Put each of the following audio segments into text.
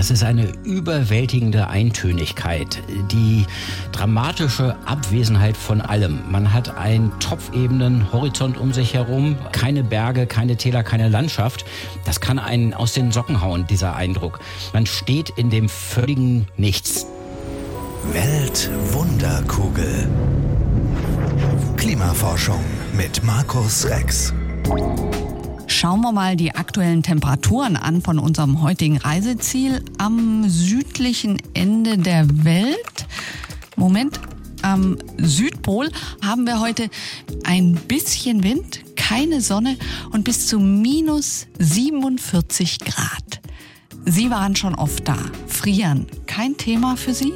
das ist eine überwältigende Eintönigkeit, die dramatische Abwesenheit von allem. Man hat einen topfebenen Horizont um sich herum, keine Berge, keine Täler, keine Landschaft. Das kann einen aus den Socken hauen, dieser Eindruck. Man steht in dem völligen Nichts. Weltwunderkugel. Klimaforschung mit Markus Rex. Schauen wir mal die aktuellen Temperaturen an von unserem heutigen Reiseziel am südlichen Ende der Welt. Moment, am Südpol haben wir heute ein bisschen Wind, keine Sonne und bis zu minus 47 Grad. Sie waren schon oft da. Frieren, kein Thema für Sie?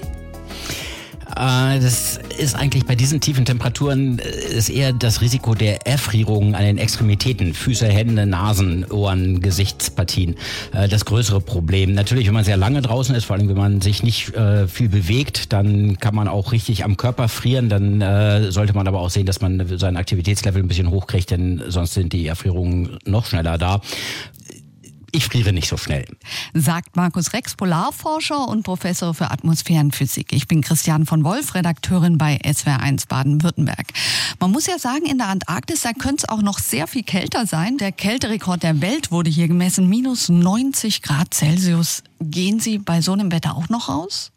Äh, das ist eigentlich bei diesen tiefen Temperaturen äh, ist eher das Risiko der Erfrierungen an den Extremitäten, Füße, Hände, Nasen, Ohren, Gesichtspartien, äh, das größere Problem. Natürlich, wenn man sehr lange draußen ist, vor allem wenn man sich nicht viel bewegt, dann kann man auch richtig am Körper frieren. Dann sollte man aber auch sehen, dass man sein Aktivitätslevel ein bisschen hochkriegt, denn sonst sind die Erfrierungen noch schneller da. Ich friere nicht so schnell. Sagt Markus Rex, Polarforscher und Professor für Atmosphärenphysik. Ich bin Christian von Wolf, Redakteurin bei SWR1 Baden-Württemberg. Man muss ja sagen, in der Antarktis, da könnte es auch noch sehr viel kälter sein. Der Kälterekord der Welt wurde hier gemessen, minus 90 Grad Celsius. Gehen Sie bei so einem Wetter auch noch raus?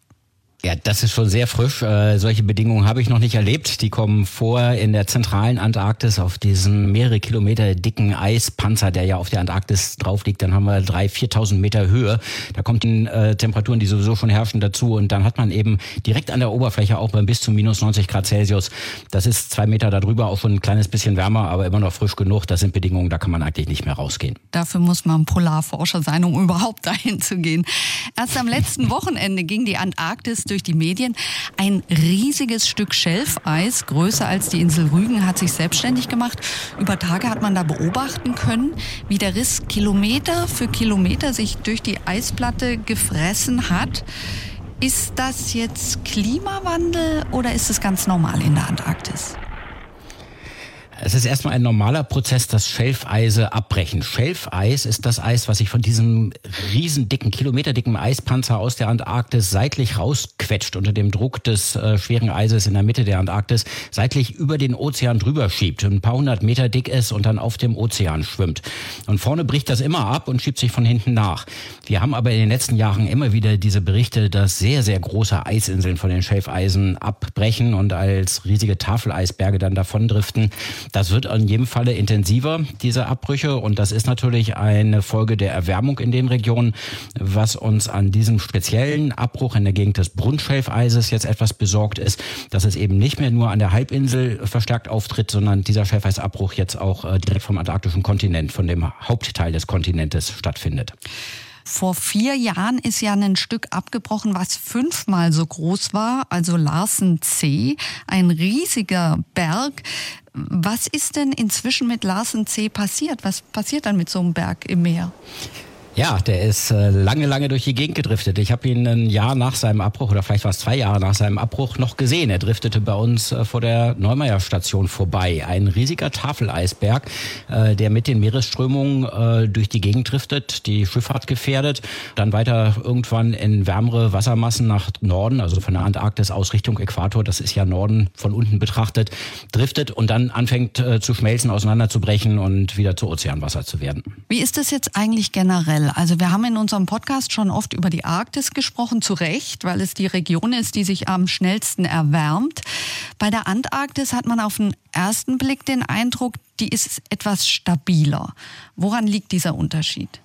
Ja, das ist schon sehr frisch. Äh, solche Bedingungen habe ich noch nicht erlebt. Die kommen vor in der zentralen Antarktis auf diesen mehrere Kilometer dicken Eispanzer, der ja auf der Antarktis drauf liegt. Dann haben wir drei, viertausend Meter Höhe. Da kommt die äh, Temperaturen, die sowieso schon herrschen, dazu. Und dann hat man eben direkt an der Oberfläche auch bei bis zu minus 90 Grad Celsius. Das ist zwei Meter darüber, auch schon ein kleines bisschen wärmer, aber immer noch frisch genug. Das sind Bedingungen, da kann man eigentlich nicht mehr rausgehen. Dafür muss man Polarforscher sein, um überhaupt dahin zu gehen. Erst am letzten Wochenende ging die Antarktis durch die Medien. Ein riesiges Stück Schelfeis, größer als die Insel Rügen, hat sich selbstständig gemacht. Über Tage hat man da beobachten können, wie der Riss Kilometer für Kilometer sich durch die Eisplatte gefressen hat. Ist das jetzt Klimawandel oder ist es ganz normal in der Antarktis? Es ist erstmal ein normaler Prozess, das Schelfeise abbrechen. Schelfeis ist das Eis, was sich von diesem riesendicken, kilometerdicken Eispanzer aus der Antarktis seitlich rausquetscht unter dem Druck des äh, schweren Eises in der Mitte der Antarktis, seitlich über den Ozean drüber schiebt, ein paar hundert Meter dick ist und dann auf dem Ozean schwimmt. Und vorne bricht das immer ab und schiebt sich von hinten nach. Wir haben aber in den letzten Jahren immer wieder diese Berichte, dass sehr, sehr große Eisinseln von den Schelfeisen abbrechen und als riesige Tafeleisberge dann davondriften. Das wird in jedem Falle intensiver, diese Abbrüche. Und das ist natürlich eine Folge der Erwärmung in den Regionen, was uns an diesem speziellen Abbruch in der Gegend des Brunnschelfeises jetzt etwas besorgt ist, dass es eben nicht mehr nur an der Halbinsel verstärkt auftritt, sondern dieser Schelfeisabbruch jetzt auch äh, direkt vom antarktischen Kontinent, von dem Hauptteil des Kontinentes stattfindet. Vor vier Jahren ist ja ein Stück abgebrochen, was fünfmal so groß war, also Larsen C, ein riesiger Berg. Was ist denn inzwischen mit Larsen C passiert? Was passiert dann mit so einem Berg im Meer? Ja, der ist äh, lange, lange durch die Gegend gedriftet. Ich habe ihn ein Jahr nach seinem Abbruch oder vielleicht war es zwei Jahre nach seinem Abbruch noch gesehen. Er driftete bei uns äh, vor der Neumeier Station vorbei. Ein riesiger Tafeleisberg, äh, der mit den Meeresströmungen äh, durch die Gegend driftet, die Schifffahrt gefährdet, dann weiter irgendwann in wärmere Wassermassen nach Norden, also von der Antarktis aus Richtung Äquator, das ist ja Norden von unten betrachtet, driftet und dann anfängt äh, zu schmelzen, auseinanderzubrechen und wieder zu Ozeanwasser zu werden. Wie ist das jetzt eigentlich generell? Also wir haben in unserem Podcast schon oft über die Arktis gesprochen, zu Recht, weil es die Region ist, die sich am schnellsten erwärmt. Bei der Antarktis hat man auf den ersten Blick den Eindruck, die ist etwas stabiler. Woran liegt dieser Unterschied?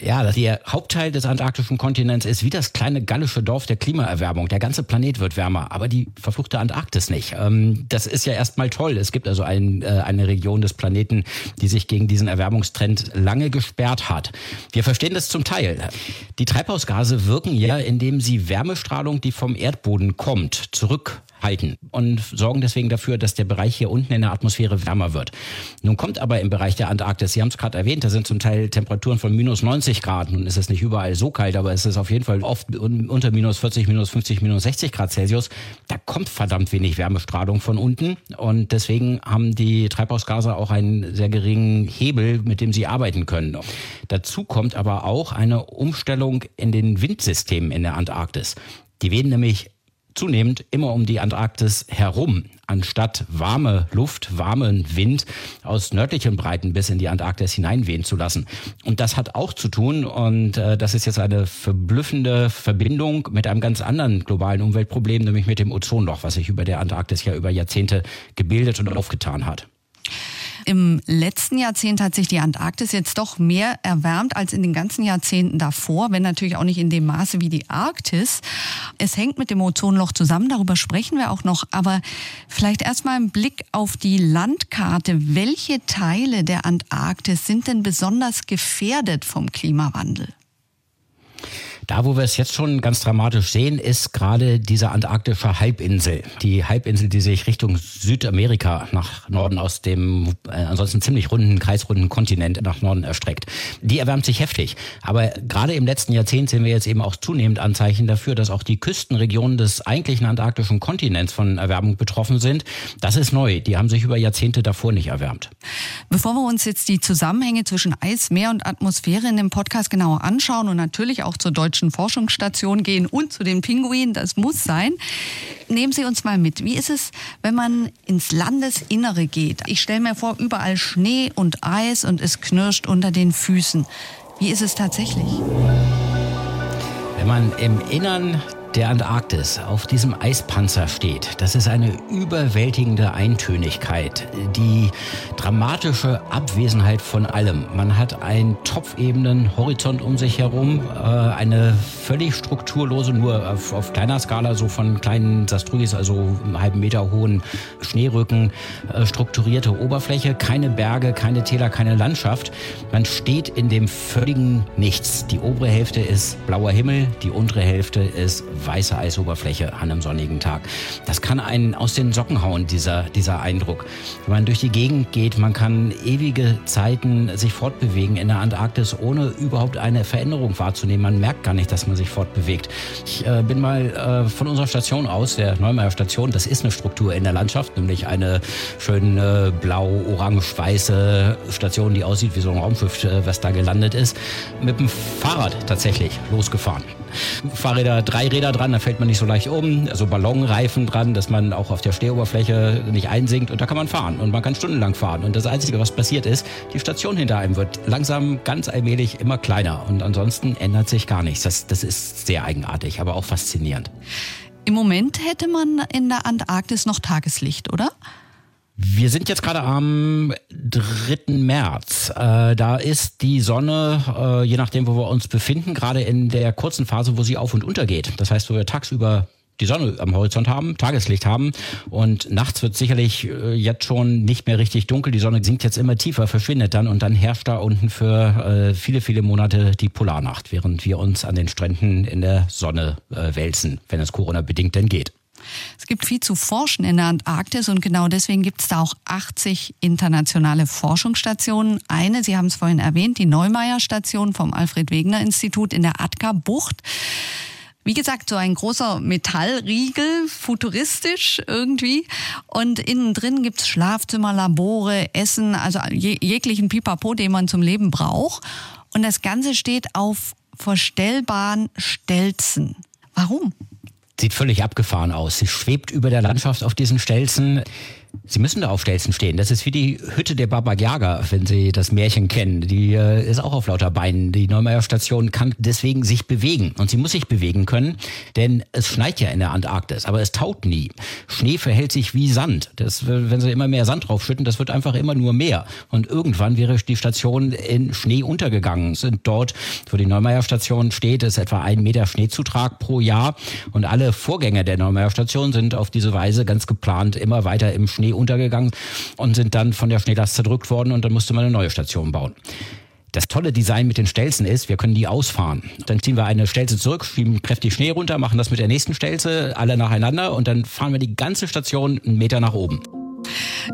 Ja, der Hauptteil des antarktischen Kontinents ist wie das kleine gallische Dorf der Klimaerwärmung. Der ganze Planet wird wärmer, aber die verfluchte Antarktis nicht. Ähm, das ist ja erstmal toll. Es gibt also ein, äh, eine Region des Planeten, die sich gegen diesen Erwärmungstrend lange gesperrt hat. Wir verstehen das zum Teil. Die Treibhausgase wirken ja, indem sie Wärmestrahlung, die vom Erdboden kommt, zurück halten und sorgen deswegen dafür, dass der Bereich hier unten in der Atmosphäre wärmer wird. Nun kommt aber im Bereich der Antarktis, Sie haben es gerade erwähnt, da sind zum Teil Temperaturen von minus 90 Grad. Nun ist es nicht überall so kalt, aber es ist auf jeden Fall oft unter minus 40, minus 50, minus 60 Grad Celsius. Da kommt verdammt wenig Wärmestrahlung von unten und deswegen haben die Treibhausgase auch einen sehr geringen Hebel, mit dem sie arbeiten können. Dazu kommt aber auch eine Umstellung in den Windsystemen in der Antarktis. Die wehen nämlich zunehmend immer um die Antarktis herum, anstatt warme Luft, warmen Wind aus nördlichen Breiten bis in die Antarktis hineinwehen zu lassen. Und das hat auch zu tun, und äh, das ist jetzt eine verblüffende Verbindung mit einem ganz anderen globalen Umweltproblem, nämlich mit dem Ozonloch, was sich über der Antarktis ja über Jahrzehnte gebildet und aufgetan hat. Im letzten Jahrzehnt hat sich die Antarktis jetzt doch mehr erwärmt als in den ganzen Jahrzehnten davor, wenn natürlich auch nicht in dem Maße wie die Arktis. Es hängt mit dem Ozonloch zusammen, darüber sprechen wir auch noch. Aber vielleicht erstmal ein Blick auf die Landkarte. Welche Teile der Antarktis sind denn besonders gefährdet vom Klimawandel? Da, wo wir es jetzt schon ganz dramatisch sehen, ist gerade diese antarktische Halbinsel. Die Halbinsel, die sich Richtung Südamerika nach Norden aus dem äh, ansonsten ziemlich runden, kreisrunden Kontinent nach Norden erstreckt. Die erwärmt sich heftig. Aber gerade im letzten Jahrzehnt sehen wir jetzt eben auch zunehmend Anzeichen dafür, dass auch die Küstenregionen des eigentlichen antarktischen Kontinents von Erwärmung betroffen sind. Das ist neu. Die haben sich über Jahrzehnte davor nicht erwärmt. Bevor wir uns jetzt die Zusammenhänge zwischen Eis, Meer und Atmosphäre in dem Podcast genauer anschauen und natürlich auch zur deutschen Deutschen Forschungsstation gehen und zu den Pinguinen, das muss sein. Nehmen Sie uns mal mit. Wie ist es, wenn man ins Landesinnere geht? Ich stelle mir vor, überall Schnee und Eis und es knirscht unter den Füßen. Wie ist es tatsächlich? Wenn man im Innern der Antarktis auf diesem Eispanzer steht, das ist eine überwältigende Eintönigkeit, die dramatische Abwesenheit von allem. Man hat einen topfebenen Horizont um sich herum, äh, eine völlig strukturlose, nur auf, auf kleiner Skala so von kleinen Sastrugis, also einen halben Meter hohen Schneerücken, äh, strukturierte Oberfläche, keine Berge, keine Täler, keine Landschaft. Man steht in dem völligen Nichts. Die obere Hälfte ist blauer Himmel, die untere Hälfte ist weiße Eisoberfläche an einem sonnigen Tag. Das kann einen aus den Socken hauen, dieser, dieser Eindruck. Wenn man durch die Gegend geht, man kann ewige Zeiten sich fortbewegen in der Antarktis, ohne überhaupt eine Veränderung wahrzunehmen. Man merkt gar nicht, dass man sich fortbewegt. Ich äh, bin mal äh, von unserer Station aus, der Neumeier Station, das ist eine Struktur in der Landschaft, nämlich eine schöne blau-orange-weiße Station, die aussieht wie so ein Raumschiff, äh, was da gelandet ist, mit dem Fahrrad tatsächlich losgefahren. Fahrräder, drei Räder dran, da fällt man nicht so leicht um. Also Ballonreifen dran, dass man auch auf der Stehoberfläche nicht einsinkt und da kann man fahren und man kann stundenlang fahren. Und das Einzige, was passiert ist, die Station hinter einem wird langsam ganz allmählich immer kleiner und ansonsten ändert sich gar nichts. Das, das ist sehr eigenartig, aber auch faszinierend. Im Moment hätte man in der Antarktis noch Tageslicht, oder? Wir sind jetzt gerade am 3. März. Äh, da ist die Sonne, äh, je nachdem, wo wir uns befinden, gerade in der kurzen Phase, wo sie auf und unter geht. Das heißt, wo wir tagsüber die Sonne am Horizont haben, Tageslicht haben und nachts wird sicherlich äh, jetzt schon nicht mehr richtig dunkel. Die Sonne sinkt jetzt immer tiefer, verschwindet dann und dann herrscht da unten für äh, viele, viele Monate die Polarnacht, während wir uns an den Stränden in der Sonne äh, wälzen, wenn es Corona bedingt denn geht. Es gibt viel zu forschen in der Antarktis und genau deswegen gibt es da auch 80 internationale Forschungsstationen. Eine, Sie haben es vorhin erwähnt, die Neumeier-Station vom Alfred-Wegener-Institut in der Atka-Bucht. Wie gesagt, so ein großer Metallriegel, futuristisch irgendwie. Und innen drin gibt's Schlafzimmer, Labore, Essen, also jeglichen Pipapo, den man zum Leben braucht. Und das Ganze steht auf verstellbaren Stelzen. Warum? Sieht völlig abgefahren aus. Sie schwebt über der Landschaft auf diesen Stelzen. Sie müssen da auf Stelzen stehen. Das ist wie die Hütte der Baba Yaga, wenn Sie das Märchen kennen. Die äh, ist auch auf lauter Beinen. Die Neumeier Station kann deswegen sich bewegen. Und sie muss sich bewegen können, denn es schneit ja in der Antarktis, aber es taut nie. Schnee verhält sich wie Sand. Das, wenn Sie immer mehr Sand draufschütten, das wird einfach immer nur mehr. Und irgendwann wäre die Station in Schnee untergegangen. sind dort, wo die Neumeier Station steht, ist etwa ein Meter Schneezutrag pro Jahr. Und alle Vorgänger der Neumeier Station sind auf diese Weise ganz geplant immer weiter im Schnee untergegangen und sind dann von der Schneelast zerdrückt worden und dann musste man eine neue Station bauen. Das tolle Design mit den Stelzen ist, wir können die ausfahren. Dann ziehen wir eine Stelze zurück, schieben kräftig Schnee runter, machen das mit der nächsten Stelze, alle nacheinander und dann fahren wir die ganze Station einen Meter nach oben.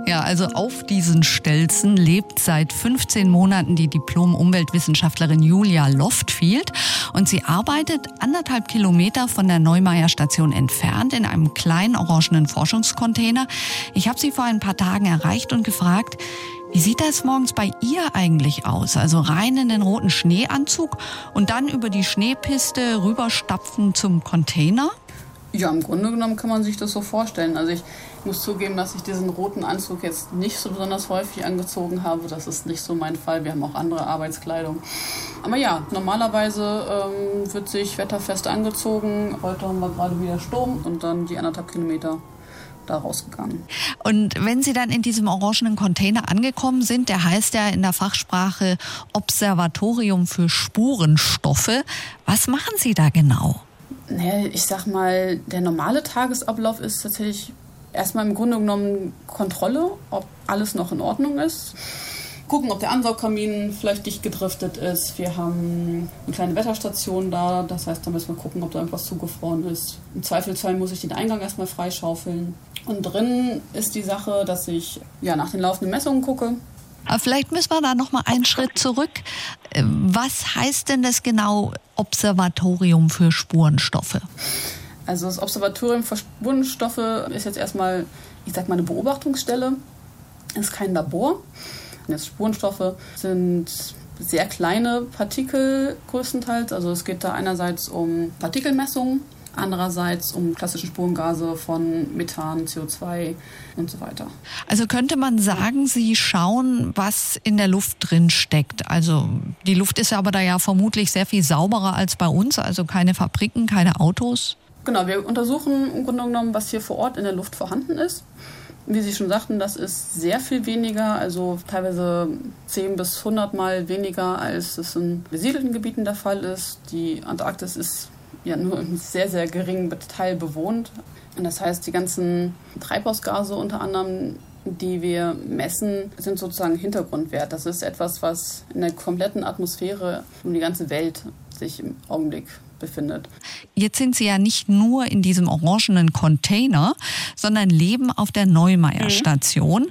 Ja, also auf diesen Stelzen lebt seit 15 Monaten die Diplom-Umweltwissenschaftlerin Julia Loftfield und sie arbeitet anderthalb Kilometer von der Neumeier Station entfernt in einem kleinen orangenen Forschungscontainer. Ich habe sie vor ein paar Tagen erreicht und gefragt, wie sieht das morgens bei ihr eigentlich aus? Also rein in den roten Schneeanzug und dann über die Schneepiste rüberstapfen zum Container? Ja, im Grunde genommen kann man sich das so vorstellen. Also ich muss zugeben, dass ich diesen roten Anzug jetzt nicht so besonders häufig angezogen habe. Das ist nicht so mein Fall. Wir haben auch andere Arbeitskleidung. Aber ja, normalerweise ähm, wird sich wetterfest angezogen. Heute haben wir gerade wieder Sturm und dann die anderthalb Kilometer da rausgegangen. Und wenn Sie dann in diesem orangenen Container angekommen sind, der heißt ja in der Fachsprache Observatorium für Spurenstoffe, was machen Sie da genau? Ich sag mal, der normale Tagesablauf ist tatsächlich erstmal im Grunde genommen Kontrolle, ob alles noch in Ordnung ist. Gucken, ob der Ansaugkamin vielleicht dicht gedriftet ist. Wir haben eine kleine Wetterstation da, das heißt, da müssen wir gucken, ob da irgendwas zugefroren ist. Im Zweifelsfall muss ich den Eingang erstmal freischaufeln. Und drin ist die Sache, dass ich ja, nach den laufenden Messungen gucke. Aber vielleicht müssen wir da noch mal einen Schritt zurück. Was heißt denn das genau Observatorium für Spurenstoffe? Also das Observatorium für Spurenstoffe ist jetzt erstmal, ich sag mal, eine Beobachtungsstelle. Es ist kein Labor. Jetzt Spurenstoffe sind sehr kleine Partikel größtenteils. Also es geht da einerseits um Partikelmessungen, andererseits um klassische Spurengase von Methan, CO2 und so weiter. Also könnte man sagen, Sie schauen, was in der Luft drin steckt. Also die Luft ist aber da ja vermutlich sehr viel sauberer als bei uns, also keine Fabriken, keine Autos. Genau, wir untersuchen im Grunde genommen, was hier vor Ort in der Luft vorhanden ist. Wie Sie schon sagten, das ist sehr viel weniger, also teilweise 10 bis 100 Mal weniger, als es in besiedelten Gebieten der Fall ist. Die Antarktis ist ja nur im sehr, sehr geringen Teil bewohnt. Und das heißt, die ganzen Treibhausgase unter anderem, die wir messen, sind sozusagen Hintergrundwert. Das ist etwas, was in der kompletten Atmosphäre um die ganze Welt sich im Augenblick befindet. Jetzt sind Sie ja nicht nur in diesem orangenen Container, sondern leben auf der Neumeier mhm. Station.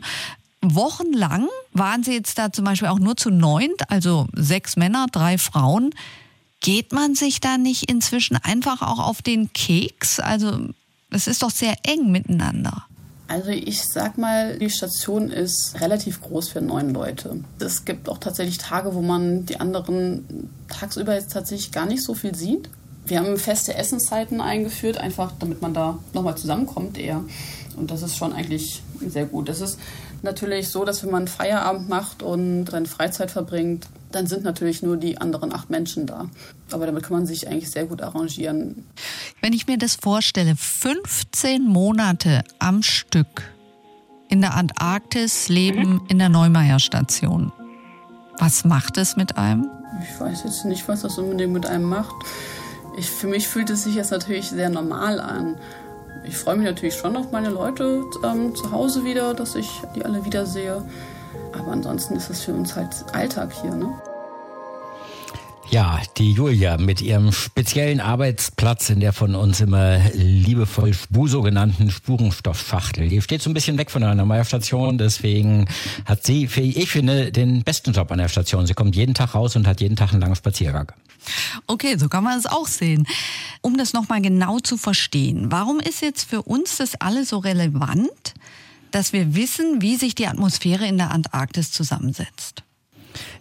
Wochenlang waren Sie jetzt da zum Beispiel auch nur zu neunt, also sechs Männer, drei Frauen. Geht man sich da nicht inzwischen einfach auch auf den Keks? Also es ist doch sehr eng miteinander. Also ich sag mal, die Station ist relativ groß für neun Leute. Es gibt auch tatsächlich Tage, wo man die anderen tagsüber jetzt tatsächlich gar nicht so viel sieht. Wir haben feste Essenszeiten eingeführt, einfach damit man da nochmal zusammenkommt eher. Und das ist schon eigentlich sehr gut. Es ist natürlich so, dass wenn man Feierabend macht und dann Freizeit verbringt, dann sind natürlich nur die anderen acht Menschen da. Aber damit kann man sich eigentlich sehr gut arrangieren. Wenn ich mir das vorstelle, 15 Monate am Stück in der Antarktis leben mhm. in der Neumeier Station. Was macht es mit einem? Ich weiß jetzt nicht, was das unbedingt mit einem macht. Ich, für mich fühlt es sich jetzt natürlich sehr normal an. Ich freue mich natürlich schon auf meine Leute ähm, zu Hause wieder, dass ich die alle wiedersehe. Aber ansonsten ist es für uns halt Alltag hier, ne? Ja, die Julia mit ihrem speziellen Arbeitsplatz in der von uns immer liebevoll Spuso genannten Spurenstoffschachtel. Die steht so ein bisschen weg von der Meierstation, deswegen hat sie, ich finde, den besten Job an der Station. Sie kommt jeden Tag raus und hat jeden Tag einen langen Spaziergang. Okay, so kann man es auch sehen. Um das nochmal genau zu verstehen, warum ist jetzt für uns das alles so relevant, dass wir wissen, wie sich die Atmosphäre in der Antarktis zusammensetzt?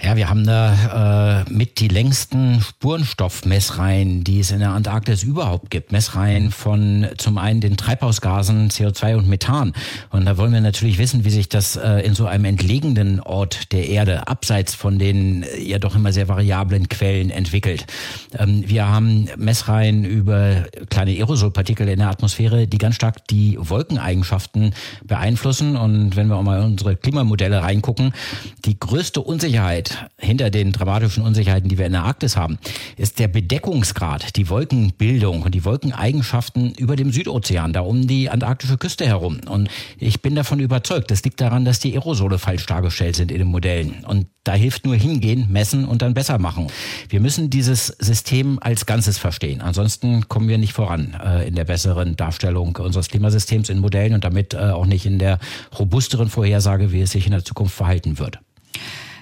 Ja, wir haben da äh, mit die längsten Spurenstoffmessreihen, die es in der Antarktis überhaupt gibt. Messreihen von zum einen den Treibhausgasen CO2 und Methan. Und da wollen wir natürlich wissen, wie sich das äh, in so einem entlegenen Ort der Erde, abseits von den ja doch immer sehr variablen Quellen entwickelt. Ähm, wir haben Messreihen über kleine Aerosolpartikel in der Atmosphäre, die ganz stark die Wolkeneigenschaften beeinflussen. Und wenn wir auch mal in unsere Klimamodelle reingucken, die größte Unsicherheit Unsicherheit, hinter den dramatischen Unsicherheiten, die wir in der Arktis haben, ist der Bedeckungsgrad, die Wolkenbildung und die Wolkeneigenschaften über dem Südozean, da um die antarktische Küste herum. Und ich bin davon überzeugt, das liegt daran, dass die Aerosole falsch dargestellt sind in den Modellen. Und da hilft nur hingehen, messen und dann besser machen. Wir müssen dieses System als Ganzes verstehen. Ansonsten kommen wir nicht voran äh, in der besseren Darstellung unseres Klimasystems in Modellen und damit äh, auch nicht in der robusteren Vorhersage, wie es sich in der Zukunft verhalten wird.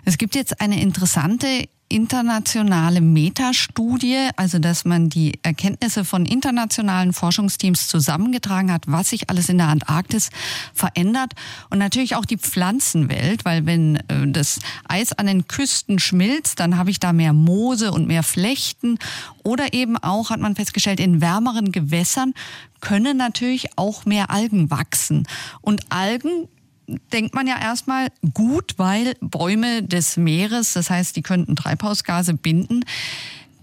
Es gibt jetzt eine interessante internationale Metastudie, also dass man die Erkenntnisse von internationalen Forschungsteams zusammengetragen hat, was sich alles in der Antarktis verändert und natürlich auch die Pflanzenwelt, weil wenn äh, das Eis an den Küsten schmilzt, dann habe ich da mehr Moose und mehr Flechten oder eben auch, hat man festgestellt, in wärmeren Gewässern können natürlich auch mehr Algen wachsen. Und Algen denkt man ja erstmal gut, weil Bäume des Meeres, das heißt, die könnten Treibhausgase binden.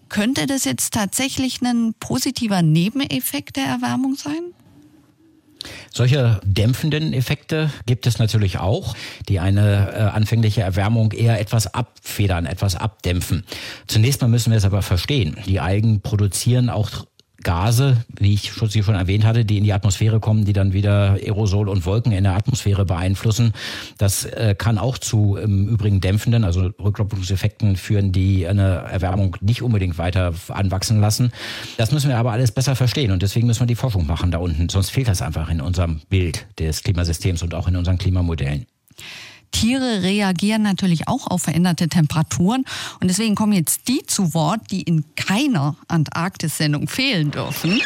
Könnte das jetzt tatsächlich ein positiver Nebeneffekt der Erwärmung sein? Solche dämpfenden Effekte gibt es natürlich auch, die eine äh, anfängliche Erwärmung eher etwas abfedern, etwas abdämpfen. Zunächst mal müssen wir es aber verstehen. Die Algen produzieren auch Gase, wie ich schon, erwähnt hatte, die in die Atmosphäre kommen, die dann wieder Aerosol und Wolken in der Atmosphäre beeinflussen. Das äh, kann auch zu im Übrigen dämpfenden, also Rückkopplungseffekten führen, die eine Erwärmung nicht unbedingt weiter anwachsen lassen. Das müssen wir aber alles besser verstehen und deswegen müssen wir die Forschung machen da unten. Sonst fehlt das einfach in unserem Bild des Klimasystems und auch in unseren Klimamodellen. Tiere reagieren natürlich auch auf veränderte Temperaturen. Und deswegen kommen jetzt die zu Wort, die in keiner Antarktis-Sendung fehlen dürfen.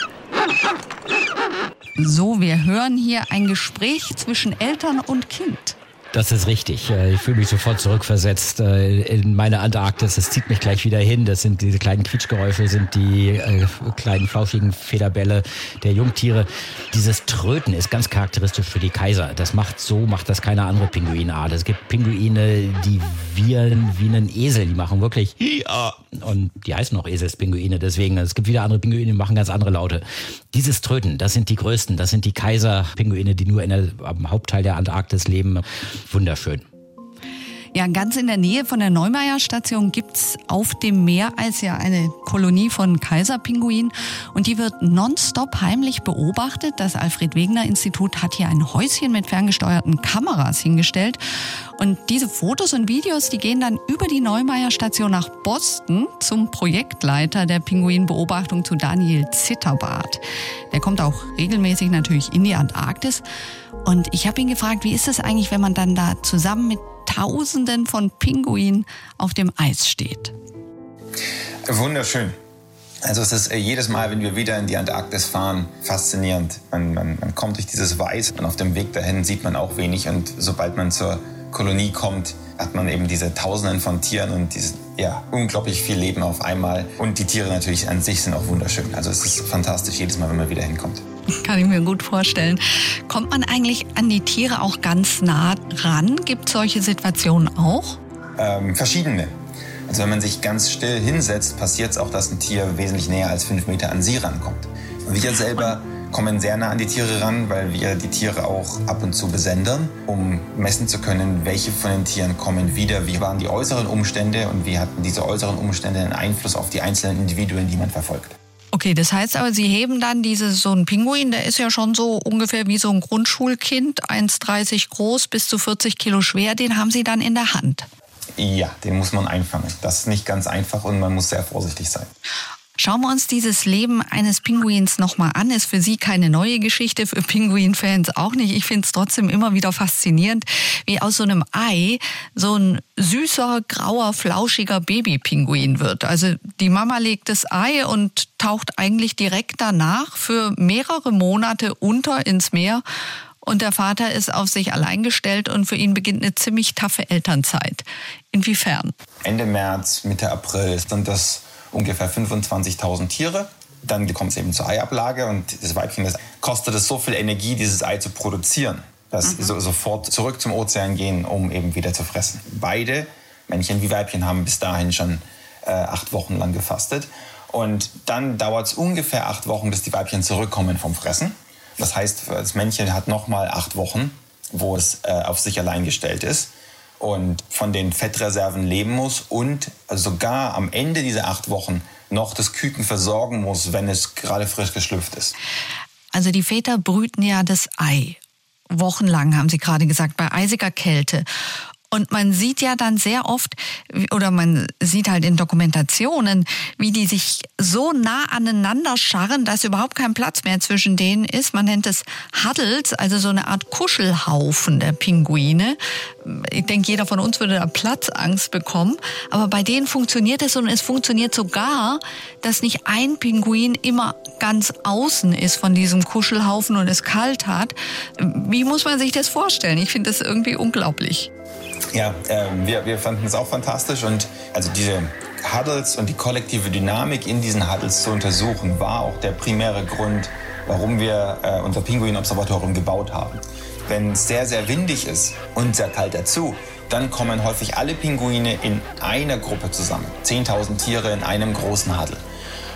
So, wir hören hier ein Gespräch zwischen Eltern und Kind. Das ist richtig. Äh, ich fühle mich sofort zurückversetzt äh, in meine Antarktis. Es zieht mich gleich wieder hin. Das sind diese kleinen Quietschgeräusche, sind die äh, kleinen flauschigen Federbälle der Jungtiere. Dieses Tröten ist ganz charakteristisch für die Kaiser. Das macht so, macht das keine andere Pinguinart. Es gibt Pinguine, die wiehern wie einen Esel. Die machen wirklich und die heißen auch Eselspinguine. Deswegen, es gibt wieder andere Pinguine, die machen ganz andere Laute. Dieses Tröten, das sind die größten. Das sind die Kaiserpinguine, die nur in der, am Hauptteil der Antarktis leben wunderschön. Ja, ganz in der Nähe von der Neumeier Station gibt's auf dem Meer als ja eine Kolonie von Kaiserpinguinen und die wird nonstop heimlich beobachtet. Das Alfred Wegener Institut hat hier ein Häuschen mit ferngesteuerten Kameras hingestellt und diese Fotos und Videos, die gehen dann über die Neumeier Station nach Boston zum Projektleiter der Pinguinbeobachtung zu Daniel Zitterbart. Der kommt auch regelmäßig natürlich in die Antarktis und ich habe ihn gefragt, wie ist es eigentlich, wenn man dann da zusammen mit Tausenden von Pinguinen auf dem Eis steht? Wunderschön. Also es ist äh, jedes Mal, wenn wir wieder in die Antarktis fahren, faszinierend. Man, man, man kommt durch dieses Weiß und auf dem Weg dahin sieht man auch wenig. Und sobald man zur Kolonie kommt, hat man eben diese Tausenden von Tieren und dieses, ja, unglaublich viel Leben auf einmal. Und die Tiere natürlich an sich sind auch wunderschön. Also es ist fantastisch jedes Mal, wenn man wieder hinkommt. Kann ich mir gut vorstellen. Kommt man eigentlich an die Tiere auch ganz nah ran? Gibt es solche Situationen auch? Ähm, verschiedene. Also wenn man sich ganz still hinsetzt, passiert es auch, dass ein Tier wesentlich näher als fünf Meter an sie rankommt. Wir selber kommen sehr nah an die Tiere ran, weil wir die Tiere auch ab und zu besendern, um messen zu können, welche von den Tieren kommen wieder, wie waren die äußeren Umstände und wie hatten diese äußeren Umstände einen Einfluss auf die einzelnen Individuen, die man verfolgt. Okay, das heißt aber, Sie heben dann diese, so ein Pinguin, der ist ja schon so ungefähr wie so ein Grundschulkind, 1,30 groß, bis zu 40 Kilo schwer, den haben Sie dann in der Hand. Ja, den muss man einfangen. Das ist nicht ganz einfach und man muss sehr vorsichtig sein. Schauen wir uns dieses Leben eines Pinguins nochmal an. Ist für Sie keine neue Geschichte, für Pinguin-Fans auch nicht. Ich finde es trotzdem immer wieder faszinierend, wie aus so einem Ei so ein süßer, grauer, flauschiger Babypinguin wird. Also die Mama legt das Ei und taucht eigentlich direkt danach für mehrere Monate unter ins Meer. Und der Vater ist auf sich allein gestellt und für ihn beginnt eine ziemlich taffe Elternzeit. Inwiefern? Ende März, Mitte April ist dann das ungefähr 25.000 Tiere. Dann kommt es eben zur Eiablage und das Weibchen, das kostet es so viel Energie, dieses Ei zu produzieren, dass mhm. so, sofort zurück zum Ozean gehen, um eben wieder zu fressen. Beide, Männchen wie Weibchen, haben bis dahin schon äh, acht Wochen lang gefastet. Und dann dauert es ungefähr acht Wochen, bis die Weibchen zurückkommen vom Fressen. Das heißt, das Männchen hat nochmal acht Wochen, wo es äh, auf sich allein gestellt ist. Und von den Fettreserven leben muss und sogar am Ende dieser acht Wochen noch das Küken versorgen muss, wenn es gerade frisch geschlüpft ist. Also die Väter brüten ja das Ei. Wochenlang, haben Sie gerade gesagt, bei eisiger Kälte. Und man sieht ja dann sehr oft, oder man sieht halt in Dokumentationen, wie die sich so nah aneinander scharren, dass überhaupt kein Platz mehr zwischen denen ist. Man nennt es Huddles, also so eine Art Kuschelhaufen der Pinguine. Ich denke, jeder von uns würde da Platzangst bekommen. Aber bei denen funktioniert es und es funktioniert sogar, dass nicht ein Pinguin immer ganz außen ist von diesem Kuschelhaufen und es kalt hat. Wie muss man sich das vorstellen? Ich finde das irgendwie unglaublich. Ja, äh, wir, wir fanden es auch fantastisch und also diese Huddles und die kollektive Dynamik in diesen Huddles zu untersuchen, war auch der primäre Grund, warum wir äh, unser Pinguin-Observatorium gebaut haben. Wenn es sehr, sehr windig ist und sehr kalt dazu, dann kommen häufig alle Pinguine in einer Gruppe zusammen. 10.000 Tiere in einem großen Huddle.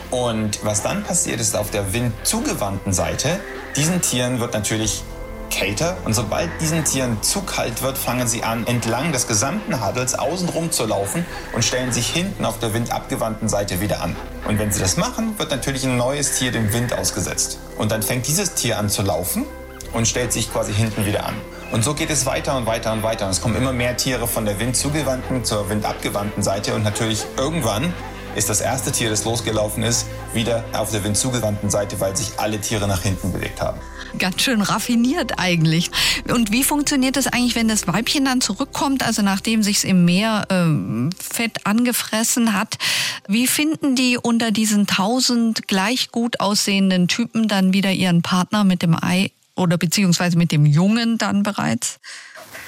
Und was dann passiert ist auf der windzugewandten Seite, diesen Tieren wird natürlich kälter und sobald diesen Tieren zu kalt wird, fangen sie an, entlang des gesamten Huddles außenrum zu laufen und stellen sich hinten auf der windabgewandten Seite wieder an. Und wenn sie das machen, wird natürlich ein neues Tier dem Wind ausgesetzt. Und dann fängt dieses Tier an zu laufen und stellt sich quasi hinten wieder an. Und so geht es weiter und weiter und weiter. Und es kommen immer mehr Tiere von der windzugewandten zur windabgewandten Seite. Und natürlich irgendwann ist das erste Tier, das losgelaufen ist, wieder auf der windzugewandten Seite, weil sich alle Tiere nach hinten bewegt haben. Ganz schön raffiniert eigentlich. Und wie funktioniert das eigentlich, wenn das Weibchen dann zurückkommt, also nachdem sich's im Meer äh, Fett angefressen hat? Wie finden die unter diesen tausend gleich gut aussehenden Typen dann wieder ihren Partner mit dem Ei oder beziehungsweise mit dem Jungen dann bereits?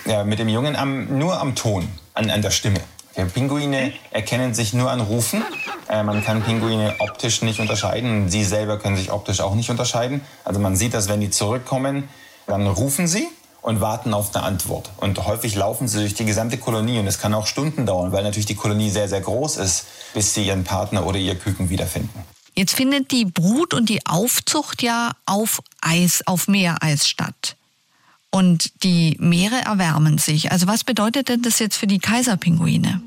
Ja, mit dem Jungen am, nur am Ton, an, an der Stimme. Ja, Pinguine erkennen sich nur an Rufen. Äh, man kann Pinguine optisch nicht unterscheiden. Sie selber können sich optisch auch nicht unterscheiden. Also man sieht, dass wenn die zurückkommen, dann rufen sie und warten auf eine Antwort. Und häufig laufen sie durch die gesamte Kolonie und es kann auch Stunden dauern, weil natürlich die Kolonie sehr, sehr groß ist, bis sie ihren Partner oder ihr Küken wiederfinden. Jetzt findet die Brut und die Aufzucht ja auf Eis, auf Meereis statt. Und die Meere erwärmen sich. Also was bedeutet denn das jetzt für die Kaiserpinguine?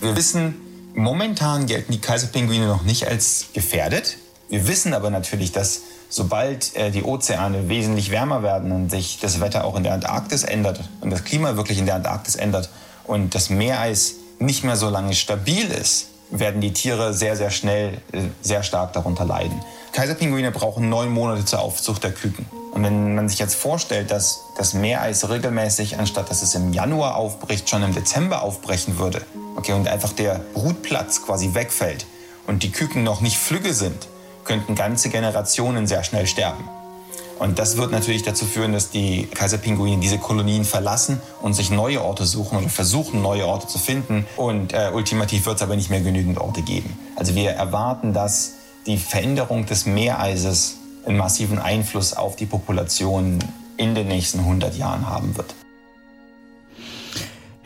Wir wissen, momentan gelten die Kaiserpinguine noch nicht als gefährdet. Wir wissen aber natürlich, dass sobald äh, die Ozeane wesentlich wärmer werden und sich das Wetter auch in der Antarktis ändert und das Klima wirklich in der Antarktis ändert und das Meereis nicht mehr so lange stabil ist, werden die Tiere sehr, sehr schnell äh, sehr stark darunter leiden. Kaiserpinguine brauchen neun Monate zur Aufzucht der Küken. Und wenn man sich jetzt vorstellt, dass das Meereis regelmäßig, anstatt dass es im Januar aufbricht, schon im Dezember aufbrechen würde, okay, und einfach der Brutplatz quasi wegfällt und die Küken noch nicht flügge sind, könnten ganze Generationen sehr schnell sterben. Und das wird natürlich dazu führen, dass die Kaiserpinguine diese Kolonien verlassen und sich neue Orte suchen oder versuchen, neue Orte zu finden. Und äh, ultimativ wird es aber nicht mehr genügend Orte geben. Also wir erwarten, dass die Veränderung des Meereises einen massiven Einfluss auf die Population in den nächsten 100 Jahren haben wird.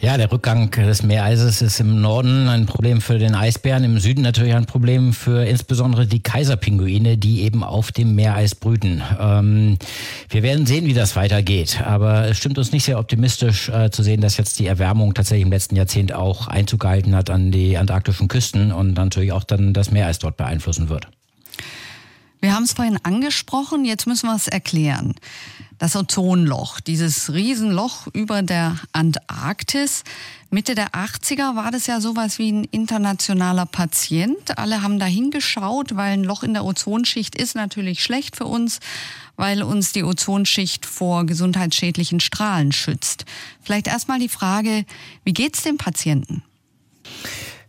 Ja, der Rückgang des Meereises ist im Norden ein Problem für den Eisbären, im Süden natürlich ein Problem für insbesondere die Kaiserpinguine, die eben auf dem Meereis brüten. Ähm, wir werden sehen, wie das weitergeht, aber es stimmt uns nicht sehr optimistisch äh, zu sehen, dass jetzt die Erwärmung tatsächlich im letzten Jahrzehnt auch Einzug gehalten hat an die antarktischen Küsten und natürlich auch dann das Meereis dort beeinflussen wird. Wir haben es vorhin angesprochen, jetzt müssen wir es erklären. Das Ozonloch, dieses Riesenloch über der Antarktis. Mitte der 80er war das ja sowas wie ein internationaler Patient. Alle haben da hingeschaut, weil ein Loch in der Ozonschicht ist natürlich schlecht für uns, weil uns die Ozonschicht vor gesundheitsschädlichen Strahlen schützt. Vielleicht erstmal die Frage, wie geht's dem Patienten?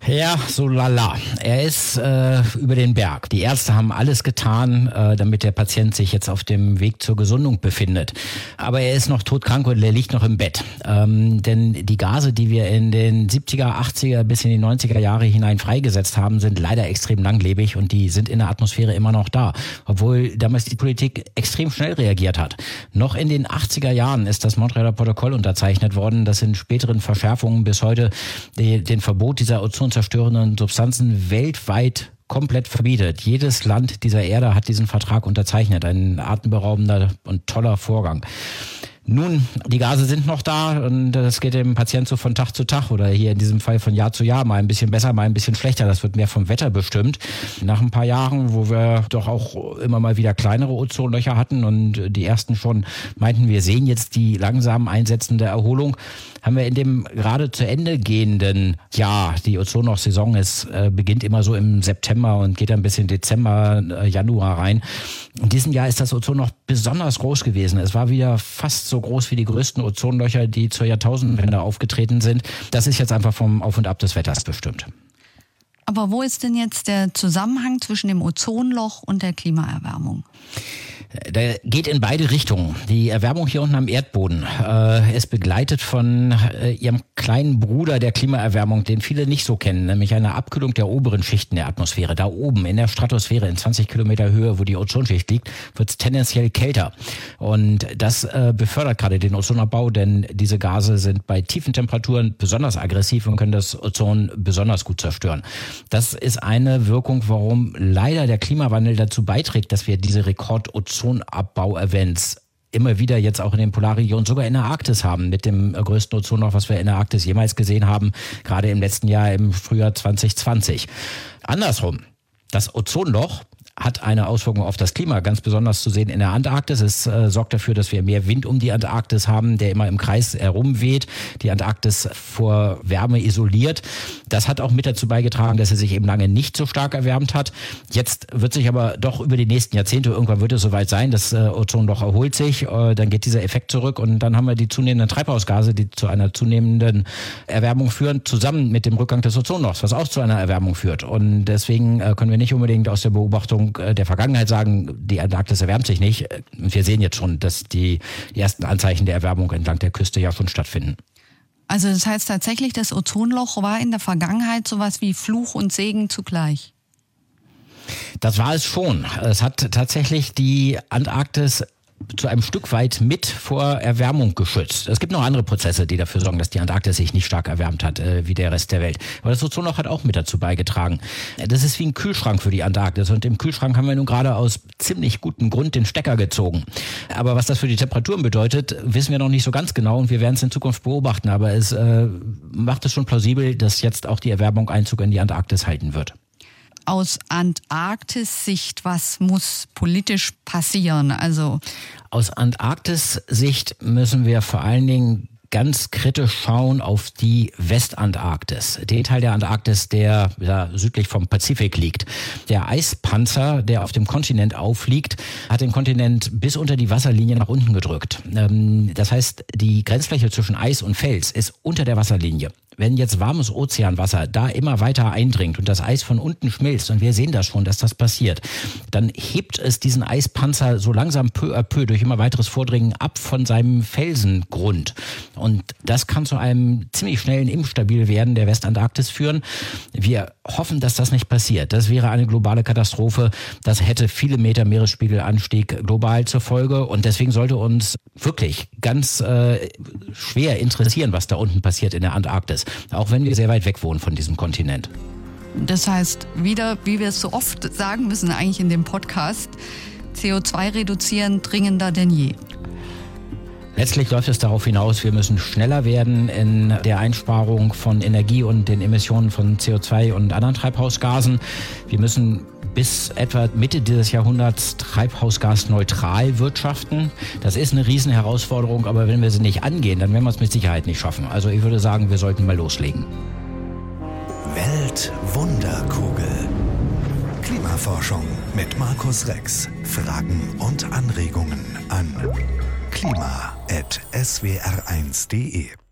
Ja, so lala. Er ist äh, über den Berg. Die Ärzte haben alles getan, äh, damit der Patient sich jetzt auf dem Weg zur Gesundung befindet. Aber er ist noch todkrank und er liegt noch im Bett. Ähm, denn die Gase, die wir in den 70er, 80er bis in die 90er Jahre hinein freigesetzt haben, sind leider extrem langlebig und die sind in der Atmosphäre immer noch da. Obwohl damals die Politik extrem schnell reagiert hat. Noch in den 80er Jahren ist das Montrealer Protokoll unterzeichnet worden, das in späteren Verschärfungen bis heute den Verbot dieser Ozon ozonzerstörenden Substanzen weltweit komplett verbietet. Jedes Land dieser Erde hat diesen Vertrag unterzeichnet. Ein atemberaubender und toller Vorgang. Nun, die Gase sind noch da und das geht dem Patient so von Tag zu Tag oder hier in diesem Fall von Jahr zu Jahr mal ein bisschen besser, mal ein bisschen schlechter. Das wird mehr vom Wetter bestimmt. Nach ein paar Jahren, wo wir doch auch immer mal wieder kleinere Ozonlöcher hatten und die ersten schon meinten, wir sehen jetzt die langsam einsetzende Erholung, haben wir in dem gerade zu Ende gehenden Jahr, die Ozonloch-Saison ist, äh, beginnt immer so im September und geht dann bis in Dezember, äh, Januar rein. In diesem Jahr ist das Ozonloch besonders groß gewesen. Es war wieder fast so groß wie die größten Ozonlöcher, die zur Jahrtausendwende aufgetreten sind. Das ist jetzt einfach vom Auf und Ab des Wetters bestimmt. Aber wo ist denn jetzt der Zusammenhang zwischen dem Ozonloch und der Klimaerwärmung? Der geht in beide Richtungen. Die Erwärmung hier unten am Erdboden äh, ist begleitet von äh, ihrem kleinen Bruder der Klimaerwärmung, den viele nicht so kennen, nämlich eine Abkühlung der oberen Schichten der Atmosphäre. Da oben in der Stratosphäre in 20 Kilometer Höhe, wo die Ozonschicht liegt, wird es tendenziell kälter. Und das äh, befördert gerade den Ozonabbau, denn diese Gase sind bei tiefen Temperaturen besonders aggressiv und können das Ozon besonders gut zerstören. Das ist eine Wirkung, warum leider der Klimawandel dazu beiträgt, dass wir diese Rekord-Ozonabbau-Events immer wieder jetzt auch in den Polarregionen, sogar in der Arktis haben, mit dem größten Ozonloch, was wir in der Arktis jemals gesehen haben, gerade im letzten Jahr im Frühjahr 2020. Andersrum, das Ozonloch hat eine Auswirkung auf das Klima, ganz besonders zu sehen in der Antarktis. Es äh, sorgt dafür, dass wir mehr Wind um die Antarktis haben, der immer im Kreis herumweht, die Antarktis vor Wärme isoliert. Das hat auch mit dazu beigetragen, dass er sich eben lange nicht so stark erwärmt hat. Jetzt wird sich aber doch über die nächsten Jahrzehnte, irgendwann wird es soweit sein, das äh, Ozonloch erholt sich, äh, dann geht dieser Effekt zurück und dann haben wir die zunehmenden Treibhausgase, die zu einer zunehmenden Erwärmung führen, zusammen mit dem Rückgang des Ozonlochs, was auch zu einer Erwärmung führt. Und deswegen äh, können wir nicht unbedingt aus der Beobachtung äh, der Vergangenheit sagen, die Antarktis erwärmt sich nicht. Wir sehen jetzt schon, dass die ersten Anzeichen der Erwärmung entlang der Küste ja schon stattfinden. Also das heißt tatsächlich, das Ozonloch war in der Vergangenheit sowas wie Fluch und Segen zugleich. Das war es schon. Es hat tatsächlich die Antarktis zu einem Stück weit mit vor Erwärmung geschützt. Es gibt noch andere Prozesse, die dafür sorgen, dass die Antarktis sich nicht stark erwärmt hat, äh, wie der Rest der Welt. Aber das Ozonloch hat auch mit dazu beigetragen. Das ist wie ein Kühlschrank für die Antarktis. Und im Kühlschrank haben wir nun gerade aus ziemlich gutem Grund den Stecker gezogen. Aber was das für die Temperaturen bedeutet, wissen wir noch nicht so ganz genau und wir werden es in Zukunft beobachten. Aber es äh, macht es schon plausibel, dass jetzt auch die Erwärmung Einzug in die Antarktis halten wird aus Antarktis-Sicht, was muss politisch passieren? Also aus Antarktis-Sicht müssen wir vor allen Dingen ganz kritisch schauen auf die Westantarktis, den Teil der Antarktis, der ja, südlich vom Pazifik liegt. Der Eispanzer, der auf dem Kontinent aufliegt, hat den Kontinent bis unter die Wasserlinie nach unten gedrückt. Ähm, das heißt, die Grenzfläche zwischen Eis und Fels ist unter der Wasserlinie wenn jetzt warmes Ozeanwasser da immer weiter eindringt und das Eis von unten schmilzt, und wir sehen das schon, dass das passiert, dann hebt es diesen Eispanzer so langsam peu à peu durch immer weiteres Vordringen ab von seinem Felsengrund. Und das kann zu einem ziemlich schnellen Instabil werden der Westantarktis führen. Wir hoffen, dass das nicht passiert. Das wäre eine globale Katastrophe. Das hätte viele Meter Meeresspiegelanstieg global zur Folge. Und deswegen sollte uns wirklich ganz äh, schwer interessieren, was da unten passiert in der Antarktis auch wenn wir sehr weit weg wohnen von diesem Kontinent. Das heißt, wieder, wie wir es so oft sagen müssen, eigentlich in dem Podcast, CO2 reduzieren dringender denn je. Letztlich läuft es darauf hinaus, wir müssen schneller werden in der Einsparung von Energie und den Emissionen von CO2 und anderen Treibhausgasen. Wir müssen bis etwa Mitte dieses Jahrhunderts treibhausgasneutral wirtschaften. Das ist eine Riesenherausforderung, aber wenn wir sie nicht angehen, dann werden wir es mit Sicherheit nicht schaffen. Also ich würde sagen, wir sollten mal loslegen. Weltwunderkugel. Klimaforschung mit Markus Rex. Fragen und Anregungen an klima.swr1.de